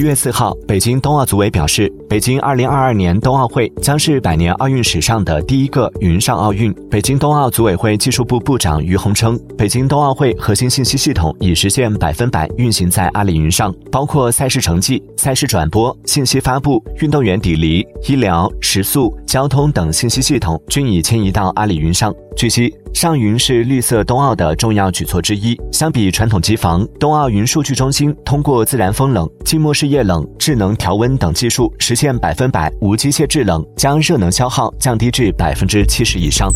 一月四号，北京冬奥组委表示，北京二零二二年冬奥会将是百年奥运史上的第一个云上奥运。北京冬奥组委会技术部部长于洪称，北京冬奥会核心信息系统已实现百分百运行在阿里云上，包括赛事成绩、赛事转播、信息发布、运动员抵离、医疗、食宿、交通等信息系统均已迁移到阿里云上。据悉，上云是绿色冬奥的重要举措之一。相比传统机房，冬奥云数据中心通过自然风冷、静默式液冷、智能调温等技术，实现百分百无机械制冷，将热能消耗降低至百分之七十以上。